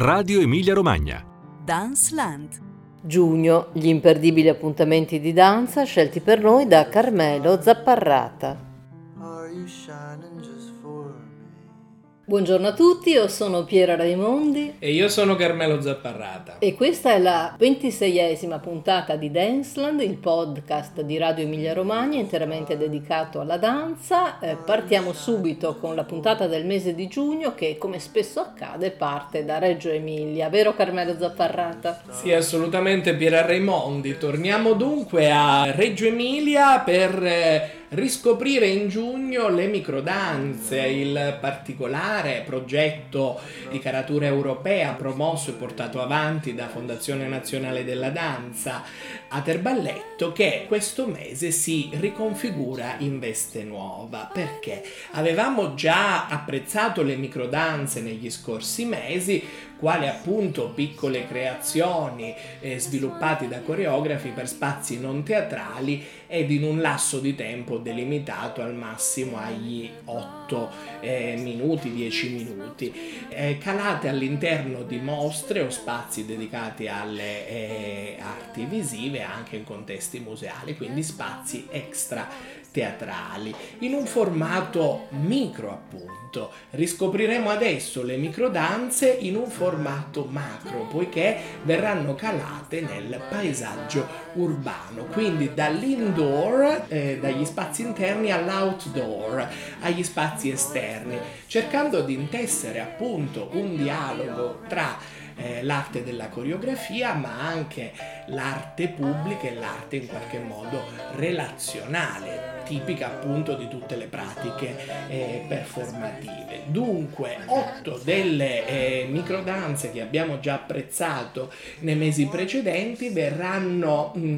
Radio Emilia Romagna. Dance Land. Giugno, gli imperdibili appuntamenti di danza scelti per noi da Carmelo Zapparrata. Buongiorno a tutti, io sono Piera Raimondi e io sono Carmelo Zapparrata e questa è la ventiseiesima puntata di Danceland, il podcast di Radio Emilia Romagna interamente dedicato alla danza. Eh, partiamo subito con la puntata del mese di giugno che come spesso accade parte da Reggio Emilia, vero Carmelo Zapparrata? Sì, assolutamente Piera Raimondi. Torniamo dunque a Reggio Emilia per... Eh, riscoprire in giugno le microdanze, il particolare progetto di caratura europea promosso e portato avanti da Fondazione Nazionale della Danza Aterballetto che questo mese si riconfigura in veste nuova. Perché? Avevamo già apprezzato le microdanze negli scorsi mesi quali appunto piccole creazioni eh, sviluppate da coreografi per spazi non teatrali ed in un lasso di tempo delimitato al massimo agli 8 eh, minuti, 10 minuti, eh, calate all'interno di mostre o spazi dedicati alle eh, arti visive anche in contesti museali, quindi spazi extra teatrali in un formato micro appunto. Riscopriremo adesso le microdanze in un formato macro poiché verranno calate nel paesaggio urbano quindi dall'indoor eh, dagli spazi interni all'outdoor agli spazi esterni cercando di intessere appunto un dialogo tra eh, l'arte della coreografia, ma anche l'arte pubblica e l'arte in qualche modo relazionale, tipica appunto di tutte le pratiche eh, performative. Dunque, otto delle eh, microdanze che abbiamo già apprezzato nei mesi precedenti verranno mh,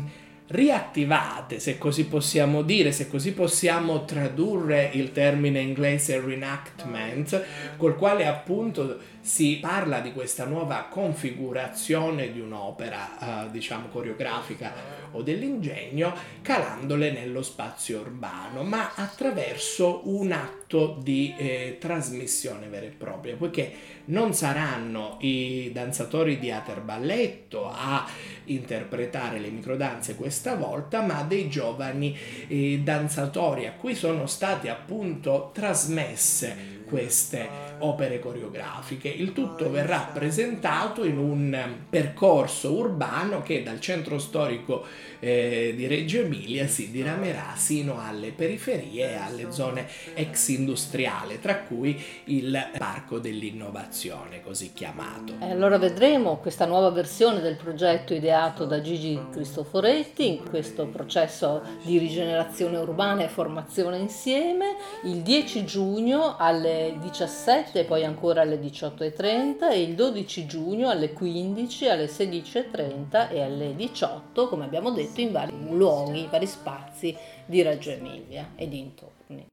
riattivate, se così possiamo dire, se così possiamo tradurre il termine inglese reenactment, col quale appunto si parla di questa nuova configurazione di un'opera, eh, diciamo, coreografica o dell'ingegno, calandole nello spazio urbano, ma attraverso un atto di eh, trasmissione vera e propria, poiché non saranno i danzatori di Aterballetto a interpretare le microdanze questa volta, ma dei giovani eh, danzatori a cui sono state appunto trasmesse queste opere coreografiche. Il tutto verrà presentato in un percorso urbano che dal centro storico eh, di Reggio Emilia si diramerà sino alle periferie e alle zone ex industriali, tra cui il Parco dell'Innovazione, così chiamato. E allora vedremo questa nuova versione del progetto ideato da Gigi Cristoforetti in questo processo di rigenerazione urbana e formazione insieme il 10 giugno alle 17 e poi ancora alle 18.30 e il 12 giugno alle 15, alle 16.30 e alle 18, come abbiamo detto, in vari luoghi, vari spazi di Reggio Emilia e dintorni.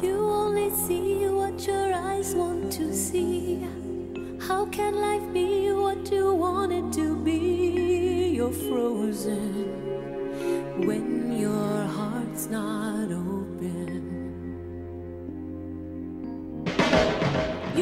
You only see what your eyes want to see. How can life be what you want it to be? You're frozen when your heart's not open.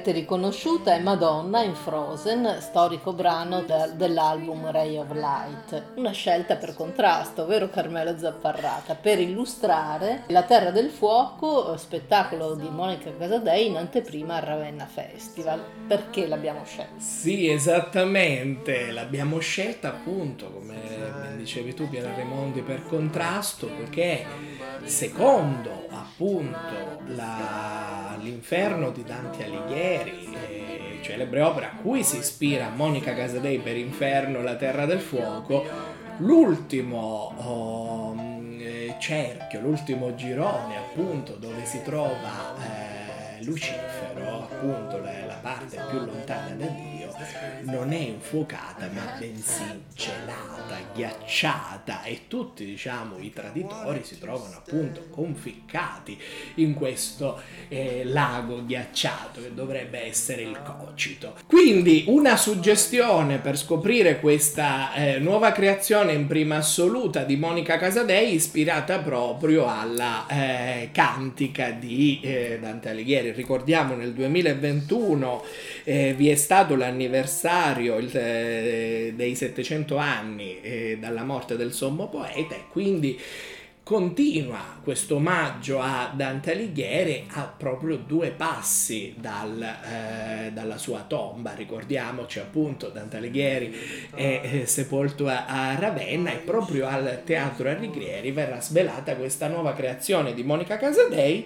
L'avrete riconosciuta, è Madonna in Frozen, storico brano de- dell'album Ray of Light. Una scelta per contrasto, vero Carmelo Zapparrata, per illustrare La Terra del Fuoco, spettacolo di Monica Casadei in anteprima al Ravenna Festival. Perché l'abbiamo scelta? Sì, esattamente, l'abbiamo scelta appunto, come dicevi tu, Piera Raimondi, per contrasto, perché secondo appunto la, l'inferno di Dante Alighieri, eh, celebre opera a cui si ispira Monica Casadei per Inferno, la terra del fuoco, l'ultimo oh, mm, cerchio, l'ultimo girone appunto dove si trova eh, Lucifero, appunto la, la parte più lontana da Dio non è infuocata ma bensì gelata, ghiacciata e tutti diciamo i traditori si trovano appunto conficcati in questo eh, lago ghiacciato che dovrebbe essere il cocito. Quindi una suggestione per scoprire questa eh, nuova creazione in prima assoluta di Monica Casadei ispirata proprio alla eh, cantica di eh, Dante Alighieri. Ricordiamo nel 2021 eh, vi è stato l'anniversario anniversario il, eh, dei 700 anni eh, dalla morte del sommo poeta e quindi continua questo omaggio a Dante Alighieri a proprio due passi dal, eh, dalla sua tomba. Ricordiamoci appunto Dante Alighieri è, è sepolto a, Ravenna e proprio al Teatro Alighieri verrà svelata questa nuova creazione di Monica Casadei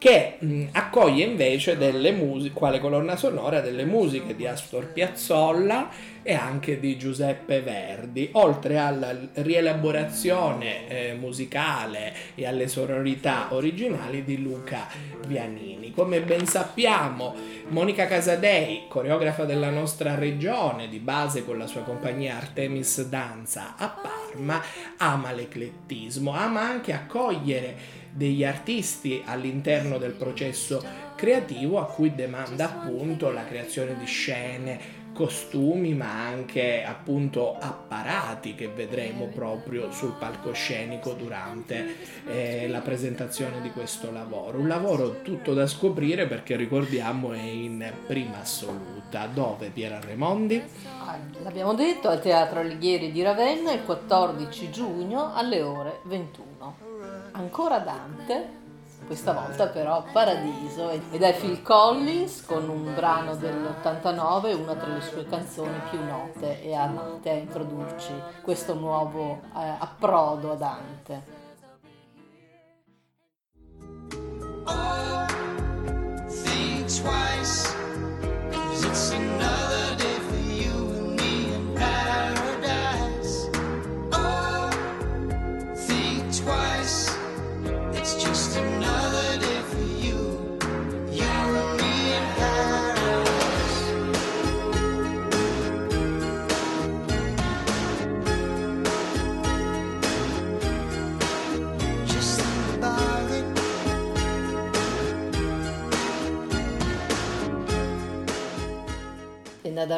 che mh, accoglie invece delle musiche, quale colonna sonora delle musiche di Astor Piazzolla e anche di Giuseppe Verdi, oltre alla rielaborazione eh, musicale e alle sonorità originali di Luca Vianini. Come ben sappiamo, Monica Casadei, coreografa della nostra regione, di base con la sua compagnia Artemis Danza a Parma, ama l'eclettismo, ama anche accogliere degli artisti all'interno del processo creativo a cui demanda appunto la creazione di scene, costumi ma anche appunto apparati che vedremo proprio sul palcoscenico durante eh, la presentazione di questo lavoro. Un lavoro tutto da scoprire perché ricordiamo è in prima assoluta. Dove Piera Raimondi? Ah, l'abbiamo detto al Teatro Alighieri di Ravenna il 14 giugno alle ore 21 ancora Dante, questa volta però Paradiso, ed è Phil Collins con un brano dell'89, una tra le sue canzoni più note e amate a introdurci questo nuovo eh, approdo a Dante. Oh,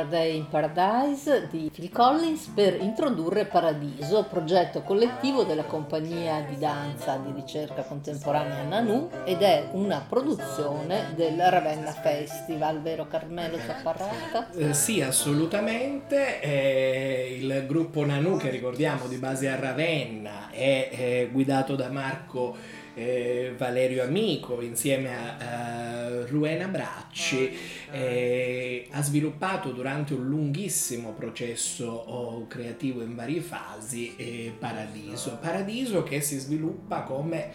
Day in Paradise di Phil Collins per introdurre Paradiso, progetto collettivo della compagnia di danza di ricerca contemporanea Nanu ed è una produzione del Ravenna Festival, vero Carmelo Zapparrata? Eh, sì, assolutamente. Eh, il gruppo Nanu che ricordiamo di base a Ravenna è, è guidato da Marco eh, Valerio Amico insieme a, a Ruena Bracci eh, ha sviluppato durante un lunghissimo processo oh, creativo in varie fasi eh, Paradiso. Paradiso che si sviluppa come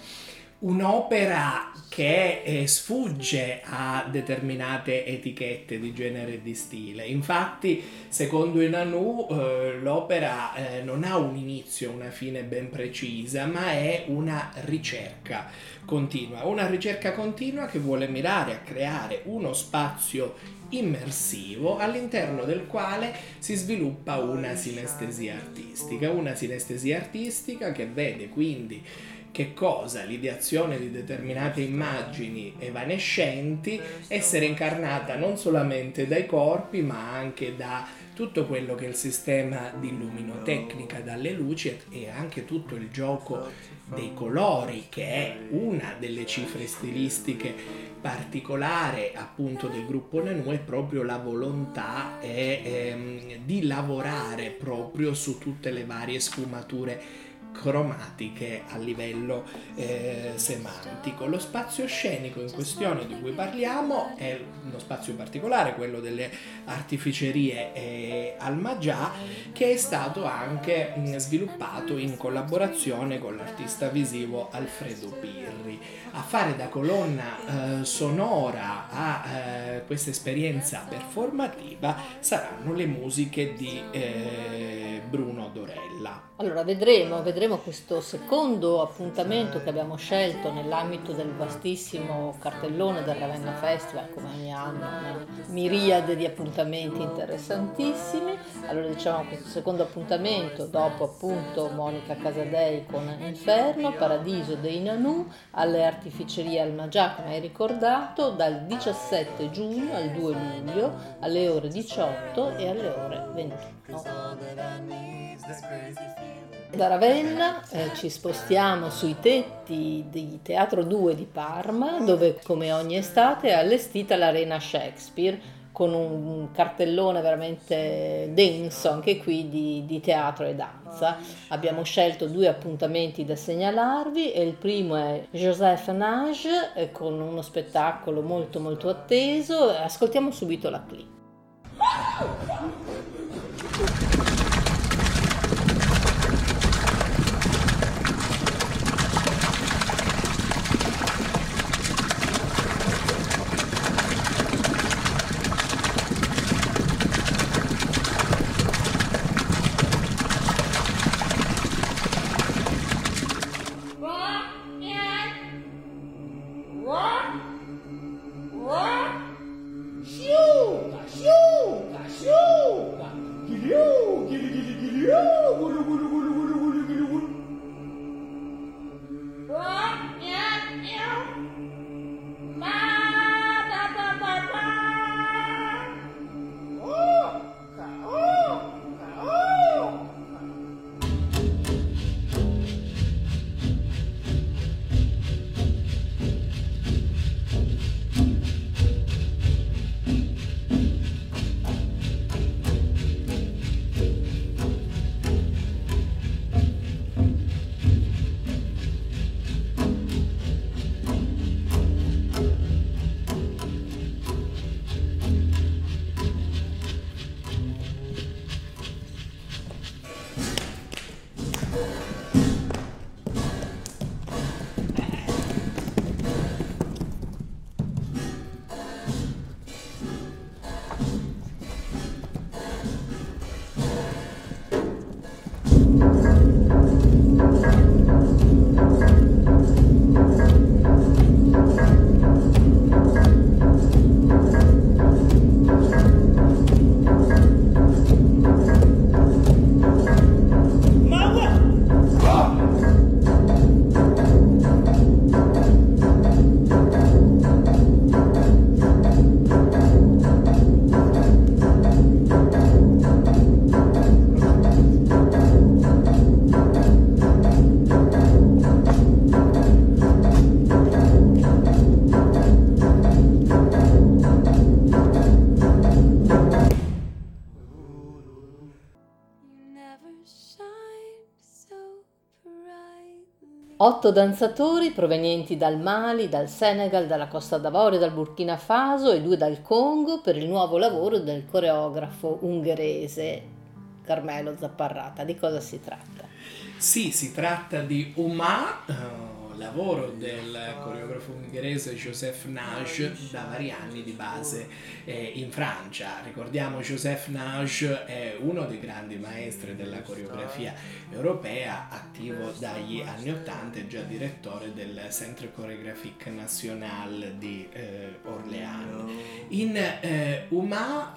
un'opera che eh, sfugge a determinate etichette di genere e di stile. Infatti, secondo i Nanu, eh, l'opera eh, non ha un inizio, una fine ben precisa, ma è una ricerca continua, una ricerca continua che vuole mirare a creare uno spazio immersivo all'interno del quale si sviluppa una sinestesia artistica, una sinestesia artistica che vede quindi che cosa? L'ideazione di determinate immagini evanescenti essere incarnata non solamente dai corpi ma anche da tutto quello che è il sistema di luminoteknica, dalle luci e anche tutto il gioco dei colori che è una delle cifre stilistiche particolare appunto del gruppo Nanu è proprio la volontà è, ehm, di lavorare proprio su tutte le varie sfumature cromatiche a livello eh, semantico. Lo spazio scenico in questione di cui parliamo è uno spazio particolare, quello delle artificerie eh, al Maggià, che è stato anche mh, sviluppato in collaborazione con l'artista visivo Alfredo Pirri. A fare da colonna eh, sonora a eh, questa esperienza performativa saranno le musiche di eh, Bruno Dorella. Allora vedremo, vedremo questo secondo appuntamento che abbiamo scelto nell'ambito del vastissimo cartellone del Ravenna Festival, come ogni anno, una miriade di appuntamenti interessantissimi. Allora diciamo questo secondo appuntamento, dopo appunto Monica Casadei con Inferno, Paradiso dei Nanù, alle artificerie al Magià, come hai ricordato, dal 17 giugno al 2 luglio alle ore 18 e alle ore 21. Da Ravenna eh, ci spostiamo sui tetti di Teatro 2 di Parma, dove come ogni estate è allestita l'Arena Shakespeare con un cartellone veramente denso anche qui di, di, teatro e danza. Abbiamo scelto due appuntamenti da segnalarvi e il primo è Joseph Nage eh, con uno spettacolo molto molto atteso. Ascoltiamo subito la clip. Yeah. Otto danzatori provenienti dal Mali, dal Senegal, dalla Costa d'Avorio, dal Burkina Faso e due dal Congo per il nuovo lavoro del coreografo ungherese Carmelo Zapparrata. Di cosa si tratta? Sì, si tratta di Uma, uh, lavoro del coreografo ungherese Joseph Nage da vari anni di base eh, in Francia. Ricordiamo Joseph Nage è uno dei grandi maestri della coreografia europea, attivo dagli anni 80 e già direttore del Centre Chorégraphique National di eh, Orléans. In eh, Uma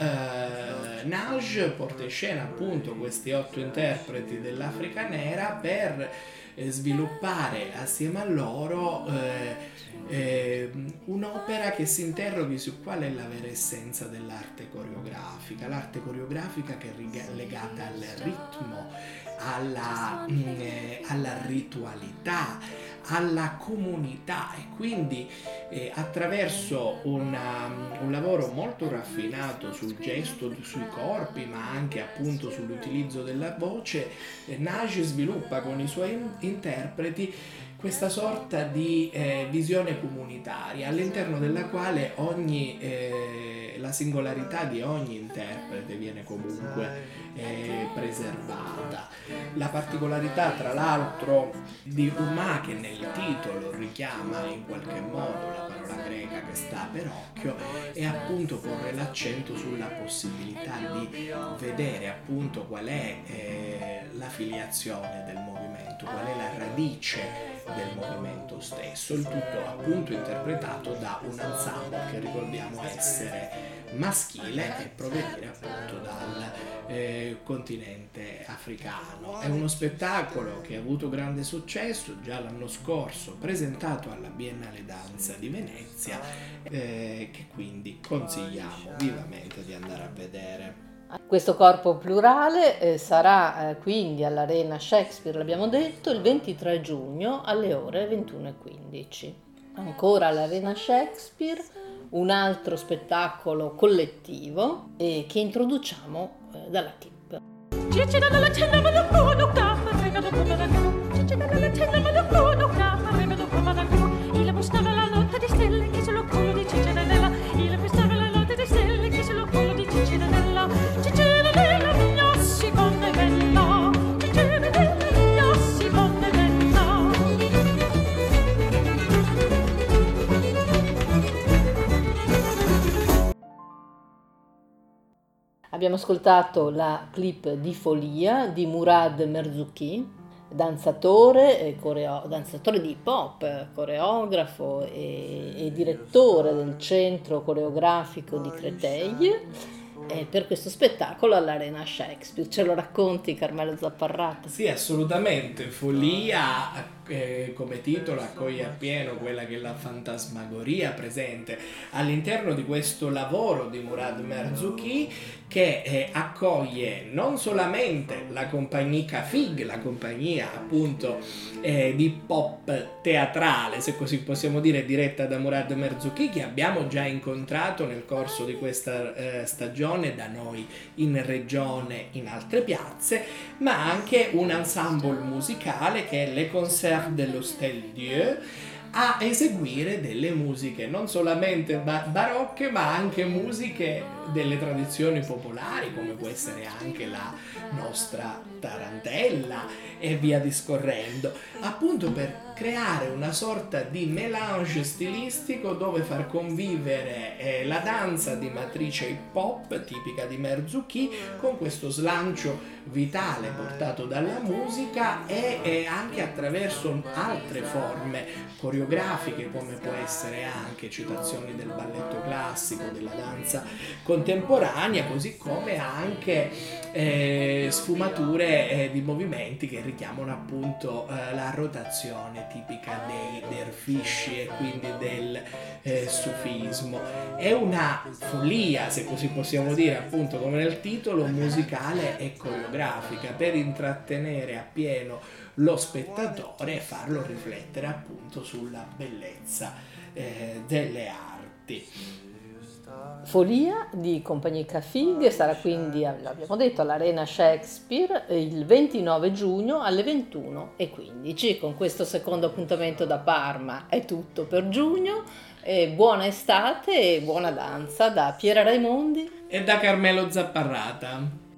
Nage porta in scena appunto questi otto interpreti dell'Africa nera per eh, sviluppare assieme a loro eh, eh, un'opera che si interroghi su qual è la vera essenza dell'arte coreografica, l'arte coreografica che è legata al ritmo, alla, mh, mm, eh, alla ritualità, alla comunità e quindi eh, attraverso una, un lavoro molto raffinato sul gesto, sui corpi, ma anche appunto sull'utilizzo della voce, eh, nasce e sviluppa con i suoi interpreti questa sorta di eh, visione comunitaria all'interno della quale ogni, eh, la singolarità di ogni interprete viene comunque eh, preservata. La particolarità tra l'altro di Umà che nel titolo richiama in qualche modo la parola greca che sta per occhio è appunto porre l'accento sulla possibilità di vedere appunto qual è eh, la filiazione del movimento, qual è la radice del movimento stesso, il tutto appunto interpretato da un ensemble che ricordiamo essere maschile e provenire appunto dal eh, continente africano. È uno spettacolo che ha avuto grande successo già l'anno scorso, presentato alla Biennale Danza di Venezia, eh, che quindi consigliamo vivamente di andare a vedere. Questo corpo plurale eh, sarà eh, quindi all'Arena Shakespeare, l'abbiamo detto, il 23 giugno alle ore 21.15. Ancora all'Arena Shakespeare un altro spettacolo collettivo che introduciamo eh, dalla TIP. Il Abbiamo ascoltato la clip di Folia di Murad Merzouki danzatore, coreo- danzatore di hip hop, coreografo e, e, direttore del centro coreografico di Créteil eh, per questo spettacolo all'Arena Shakespeare. Ce lo racconti Carmelo Zapparrata? Sì, assolutamente. Folia eh, come titolo accoglie appieno quella che è la fantasmagoria presente. All'interno di questo lavoro di Murad Merzouki che eh, accoglie non solamente la compagnia Cafig, la compagnia appunto eh, di pop teatrale, se così possiamo dire, diretta da Murad Merzouki, che abbiamo già incontrato nel corso di questa eh, stagione da noi in regione, in altre piazze, ma anche un ensemble musicale che è Le Concert dell'Hostel Dieu a eseguire delle musiche non solamente barocche ma anche musiche delle tradizioni popolari come può essere anche la nostra tarantella e via discorrendo. Appunto per creare una sorta di melange stilistico dove far convivere eh, la danza di matrice hip hop tipica di Merzuki con questo slancio vitale portato dalla musica e, e anche attraverso altre forme coreografiche come può essere anche citazioni del balletto classico, della danza contemporanea, così come anche eh, sfumature eh, di movimenti che richiamano appunto eh, la rotazione tipica dei dervisci e quindi del eh, sufismo. È una follia, se così possiamo dire, appunto come nel titolo, musicale e coreografica per intrattenere appieno lo spettatore e farlo riflettere appunto sulla bellezza eh, delle arti. Folia di Compagnia Fig sarà quindi, l'abbiamo detto, all'Arena Shakespeare il 29 giugno alle 21.15. Con questo secondo appuntamento da Parma è tutto per giugno. Buona estate e buona danza da Piera Raimondi e da Carmelo Zapparrata.